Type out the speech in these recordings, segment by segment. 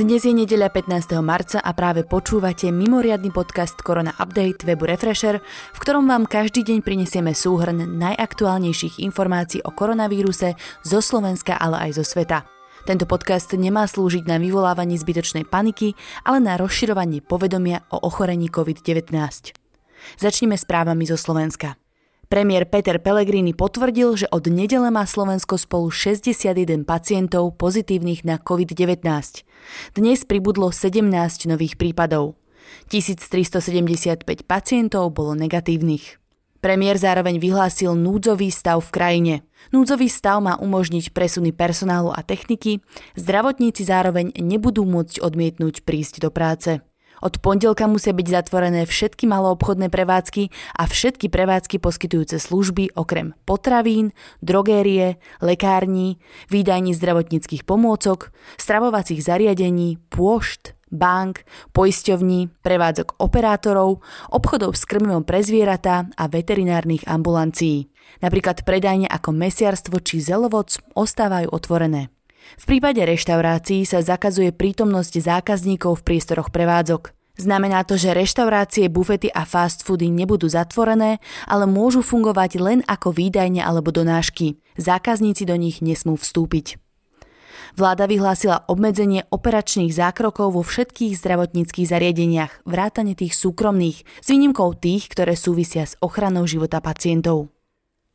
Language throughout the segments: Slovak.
Dnes je nedeľa 15. marca a práve počúvate mimoriadny podcast Korona Update webu Refresher, v ktorom vám každý deň prinesieme súhrn najaktuálnejších informácií o koronavíruse zo Slovenska, ale aj zo sveta. Tento podcast nemá slúžiť na vyvolávanie zbytočnej paniky, ale na rozširovanie povedomia o ochorení COVID-19. Začneme správami zo Slovenska. Premiér Peter Pellegrini potvrdil, že od nedele má Slovensko spolu 61 pacientov pozitívnych na COVID-19. Dnes pribudlo 17 nových prípadov. 1375 pacientov bolo negatívnych. Premiér zároveň vyhlásil núdzový stav v krajine. Núdzový stav má umožniť presuny personálu a techniky, zdravotníci zároveň nebudú môcť odmietnúť prísť do práce. Od pondelka musia byť zatvorené všetky maloobchodné prevádzky a všetky prevádzky poskytujúce služby okrem potravín, drogérie, lekární, výdajní zdravotníckých pomôcok, stravovacích zariadení, pôšt, bank, poisťovní, prevádzok operátorov, obchodov s krmivom pre zvieratá a veterinárnych ambulancií. Napríklad predajne ako mesiarstvo či zelovoc ostávajú otvorené. V prípade reštaurácií sa zakazuje prítomnosť zákazníkov v priestoroch prevádzok. Znamená to, že reštaurácie, bufety a fast foody nebudú zatvorené, ale môžu fungovať len ako výdajne alebo donášky. Zákazníci do nich nesmú vstúpiť. Vláda vyhlásila obmedzenie operačných zákrokov vo všetkých zdravotníckých zariadeniach, vrátane tých súkromných, s výnimkou tých, ktoré súvisia s ochranou života pacientov.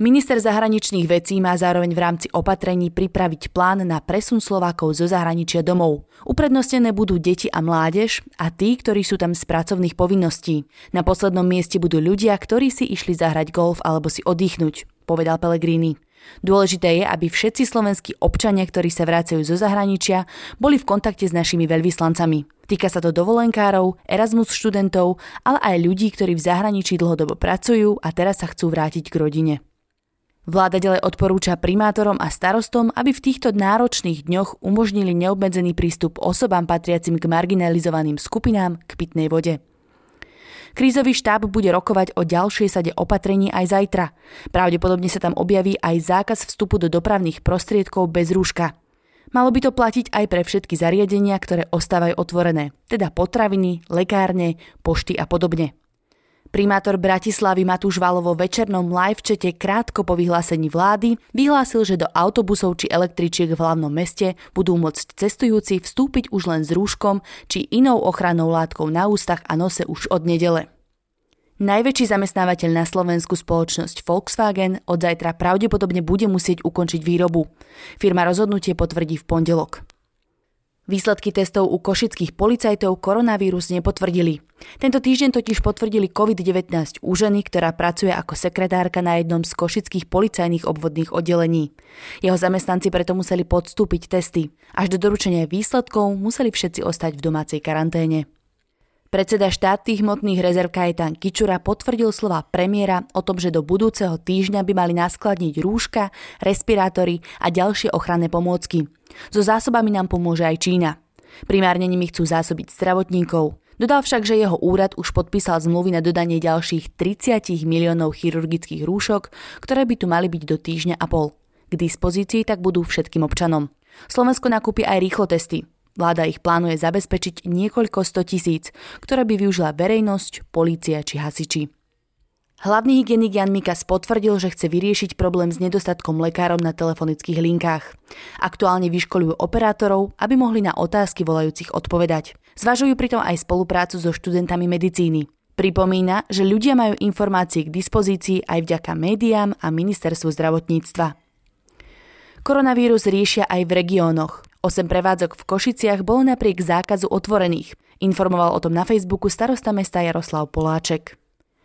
Minister zahraničných vecí má zároveň v rámci opatrení pripraviť plán na presun Slovákov zo zahraničia domov. Uprednostené budú deti a mládež a tí, ktorí sú tam z pracovných povinností. Na poslednom mieste budú ľudia, ktorí si išli zahrať golf alebo si oddychnúť, povedal Pellegrini. Dôležité je, aby všetci slovenskí občania, ktorí sa vracajú zo zahraničia, boli v kontakte s našimi veľvyslancami. Týka sa to dovolenkárov, Erasmus študentov, ale aj ľudí, ktorí v zahraničí dlhodobo pracujú a teraz sa chcú vrátiť k rodine. Vláda ďalej odporúča primátorom a starostom, aby v týchto náročných dňoch umožnili neobmedzený prístup osobám patriacim k marginalizovaným skupinám k pitnej vode. Krízový štáb bude rokovať o ďalšej sade opatrení aj zajtra. Pravdepodobne sa tam objaví aj zákaz vstupu do dopravných prostriedkov bez rúška. Malo by to platiť aj pre všetky zariadenia, ktoré ostávajú otvorené, teda potraviny, lekárne, pošty a podobne. Primátor Bratislavy Matúš Valovo večernom live čete krátko po vyhlásení vlády vyhlásil, že do autobusov či električiek v hlavnom meste budú môcť cestujúci vstúpiť už len s rúškom či inou ochrannou látkou na ústach a nose už od nedele. Najväčší zamestnávateľ na Slovensku spoločnosť Volkswagen od zajtra pravdepodobne bude musieť ukončiť výrobu. Firma rozhodnutie potvrdí v pondelok. Výsledky testov u košických policajtov koronavírus nepotvrdili. Tento týždeň totiž potvrdili COVID-19 u ženy, ktorá pracuje ako sekretárka na jednom z košických policajných obvodných oddelení. Jeho zamestnanci preto museli podstúpiť testy. Až do doručenia výsledkov museli všetci ostať v domácej karanténe. Predseda štátnych hmotných rezerv Kajetan Kičura potvrdil slova premiéra o tom, že do budúceho týždňa by mali naskladniť rúška, respirátory a ďalšie ochranné pomôcky. So zásobami nám pomôže aj Čína. Primárne nimi chcú zásobiť zdravotníkov. Dodal však, že jeho úrad už podpísal zmluvy na dodanie ďalších 30 miliónov chirurgických rúšok, ktoré by tu mali byť do týždňa a pol. K dispozícii tak budú všetkým občanom. Slovensko nakúpi aj rýchlo testy. Vláda ich plánuje zabezpečiť niekoľko sto tisíc, ktoré by využila verejnosť, polícia či hasiči. Hlavný hygienik Jan Mikas potvrdil, že chce vyriešiť problém s nedostatkom lekárov na telefonických linkách. Aktuálne vyškolujú operátorov, aby mohli na otázky volajúcich odpovedať. Zvažujú pritom aj spoluprácu so študentami medicíny. Pripomína, že ľudia majú informácie k dispozícii aj vďaka médiám a ministerstvu zdravotníctva. Koronavírus riešia aj v regiónoch. Osem prevádzok v Košiciach bolo napriek zákazu otvorených. Informoval o tom na Facebooku starosta mesta Jaroslav Poláček.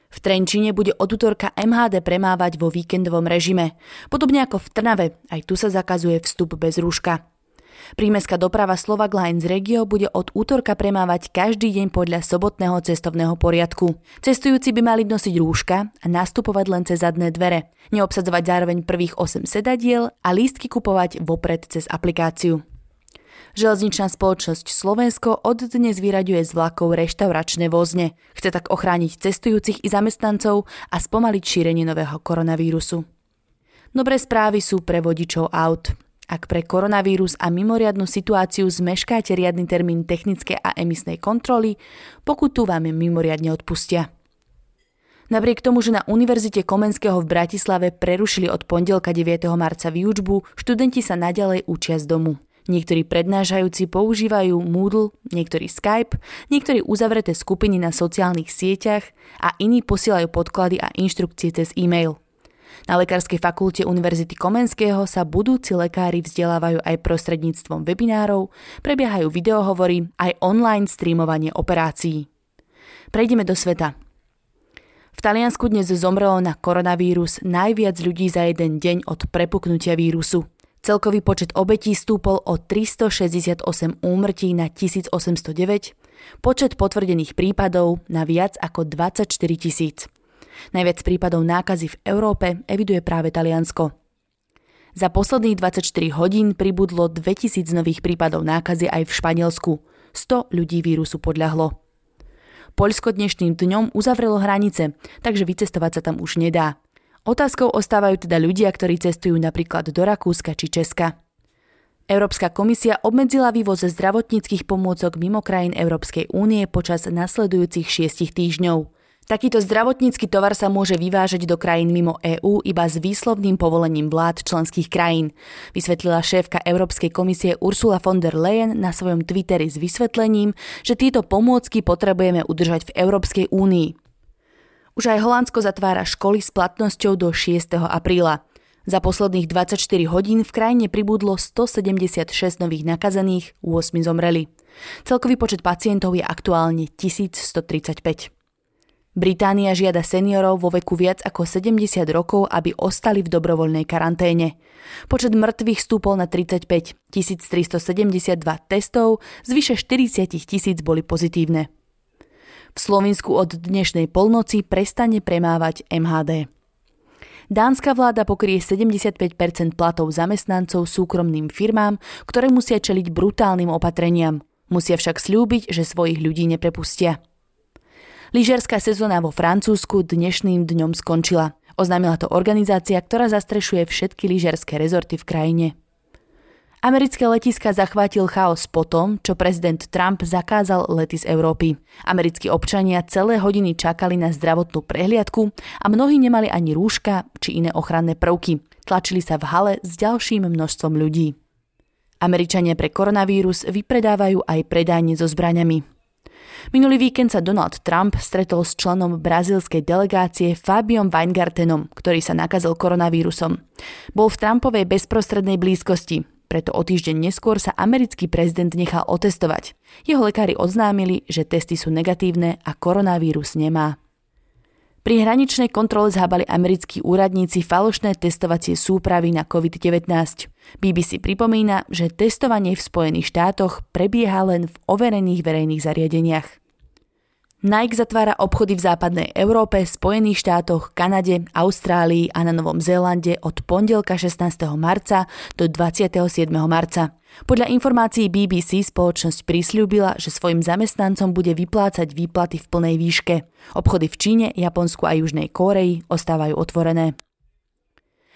V Trenčine bude od útorka MHD premávať vo víkendovom režime. Podobne ako v Trnave, aj tu sa zakazuje vstup bez rúška. Prímeská doprava Slovak Lines Regio bude od útorka premávať každý deň podľa sobotného cestovného poriadku. Cestujúci by mali nosiť rúška a nastupovať len cez zadné dvere. Neobsadzovať zároveň prvých 8 sedadiel a lístky kupovať vopred cez aplikáciu. Železničná spoločnosť Slovensko od dnes vyraďuje z vlakov reštauračné vozne. Chce tak ochrániť cestujúcich i zamestnancov a spomaliť šírenie nového koronavírusu. Dobré správy sú pre vodičov aut. Ak pre koronavírus a mimoriadnu situáciu zmeškáte riadny termín technickej a emisnej kontroly, pokutu vám mimoriadne odpustia. Napriek tomu, že na Univerzite Komenského v Bratislave prerušili od pondelka 9. marca výučbu, študenti sa naďalej učia z domu. Niektorí prednášajúci používajú Moodle, niektorí Skype, niektorí uzavreté skupiny na sociálnych sieťach a iní posielajú podklady a inštrukcie cez e-mail. Na Lekárskej fakulte Univerzity Komenského sa budúci lekári vzdelávajú aj prostredníctvom webinárov, prebiehajú videohovory, aj online streamovanie operácií. Prejdeme do sveta. V Taliansku dnes zomrelo na koronavírus najviac ľudí za jeden deň od prepuknutia vírusu. Celkový počet obetí stúpol o 368 úmrtí na 1809, počet potvrdených prípadov na viac ako 24 tisíc. Najviac prípadov nákazy v Európe eviduje práve Taliansko. Za posledných 24 hodín pribudlo 2000 nových prípadov nákazy aj v Španielsku. 100 ľudí vírusu podľahlo. Poľsko dnešným dňom uzavrelo hranice, takže vycestovať sa tam už nedá. Otázkou ostávajú teda ľudia, ktorí cestujú napríklad do Rakúska či Česka. Európska komisia obmedzila vývoz zdravotníckých pomôcok mimo krajín Európskej únie počas nasledujúcich šiestich týždňov. Takýto zdravotnícky tovar sa môže vyvážať do krajín mimo EÚ iba s výslovným povolením vlád členských krajín, vysvetlila šéfka Európskej komisie Ursula von der Leyen na svojom Twitteri s vysvetlením, že tieto pomôcky potrebujeme udržať v Európskej únii. Už aj Holandsko zatvára školy s platnosťou do 6. apríla. Za posledných 24 hodín v krajine pribudlo 176 nových nakazených, 8 zomreli. Celkový počet pacientov je aktuálne 1135. Británia žiada seniorov vo veku viac ako 70 rokov, aby ostali v dobrovoľnej karanténe. Počet mŕtvych stúpol na 35, 1372 testov, zvyše 40 tisíc boli pozitívne. V Slovensku od dnešnej polnoci prestane premávať MHD. Dánska vláda pokrie 75% platov zamestnancov súkromným firmám, ktoré musia čeliť brutálnym opatreniam. Musia však slúbiť, že svojich ľudí neprepustia. Lyžiarská sezóna vo Francúzsku dnešným dňom skončila. Oznámila to organizácia, ktorá zastrešuje všetky lyžiarske rezorty v krajine. Americké letiska zachvátil chaos po čo prezident Trump zakázal lety z Európy. Americkí občania celé hodiny čakali na zdravotnú prehliadku a mnohí nemali ani rúška či iné ochranné prvky. Tlačili sa v hale s ďalším množstvom ľudí. Američania pre koronavírus vypredávajú aj predajne so zbraňami. Minulý víkend sa Donald Trump stretol s členom brazílskej delegácie Fabiom Weingartenom, ktorý sa nakazil koronavírusom. Bol v Trumpovej bezprostrednej blízkosti, preto o týždeň neskôr sa americký prezident nechal otestovať. Jeho lekári oznámili, že testy sú negatívne a koronavírus nemá. Pri hraničnej kontrole zhábali americkí úradníci falošné testovacie súpravy na COVID-19. BBC pripomína, že testovanie v Spojených štátoch prebieha len v overených verejných zariadeniach. Nike zatvára obchody v západnej Európe, Spojených štátoch, Kanade, Austrálii a na Novom Zélande od pondelka 16. marca do 27. marca. Podľa informácií BBC spoločnosť prislúbila, že svojim zamestnancom bude vyplácať výplaty v plnej výške. Obchody v Číne, Japonsku a Južnej Kóreji ostávajú otvorené.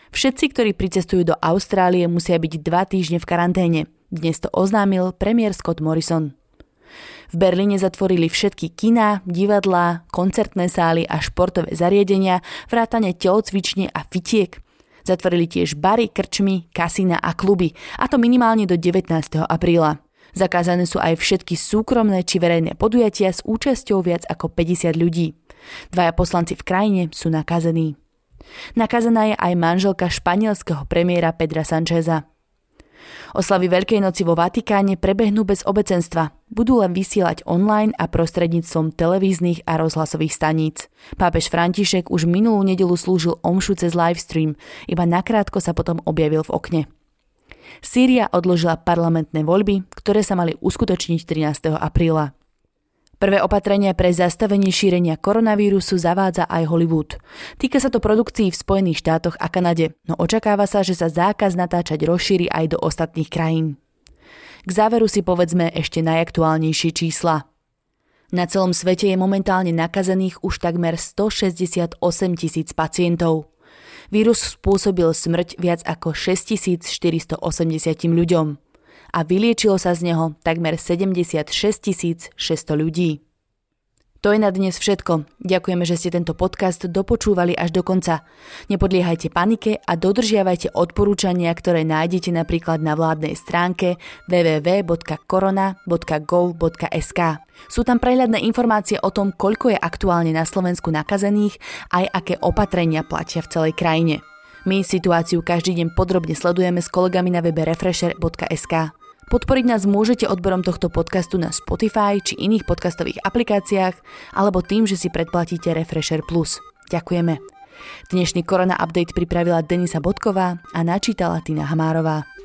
Všetci, ktorí pricestujú do Austrálie, musia byť dva týždne v karanténe. Dnes to oznámil premiér Scott Morrison. V Berlíne zatvorili všetky kiná, divadlá, koncertné sály a športové zariadenia, vrátane telocvične a fitiek. Zatvorili tiež bary, krčmy, kasína a kluby, a to minimálne do 19. apríla. Zakázané sú aj všetky súkromné či verejné podujatia s účasťou viac ako 50 ľudí. Dvaja poslanci v krajine sú nakazení. Nakazená je aj manželka španielského premiéra Pedra Sancheza. Oslavy Veľkej noci vo Vatikáne prebehnú bez obecenstva. Budú len vysielať online a prostredníctvom televíznych a rozhlasových staníc. Pápež František už minulú nedelu slúžil omšu cez livestream, iba nakrátko sa potom objavil v okne. Sýria odložila parlamentné voľby, ktoré sa mali uskutočniť 13. apríla. Prvé opatrenia pre zastavenie šírenia koronavírusu zavádza aj Hollywood. Týka sa to produkcií v Spojených štátoch a Kanade, no očakáva sa, že sa zákaz natáčať rozšíri aj do ostatných krajín. K záveru si povedzme ešte najaktuálnejšie čísla. Na celom svete je momentálne nakazených už takmer 168 tisíc pacientov. Vírus spôsobil smrť viac ako 6480 ľuďom a vyliečilo sa z neho takmer 76 600 ľudí. To je na dnes všetko. Ďakujeme, že ste tento podcast dopočúvali až do konca. Nepodliehajte panike a dodržiavajte odporúčania, ktoré nájdete napríklad na vládnej stránke www.corona.gov.sk. Sú tam prehľadné informácie o tom, koľko je aktuálne na Slovensku nakazených, aj aké opatrenia platia v celej krajine. My situáciu každý deň podrobne sledujeme s kolegami na webe refresher.sk. Podporiť nás môžete odberom tohto podcastu na Spotify či iných podcastových aplikáciách alebo tým, že si predplatíte Refresher Plus. Ďakujeme. Dnešný Korona Update pripravila Denisa Bodková a načítala Tina Hamárová.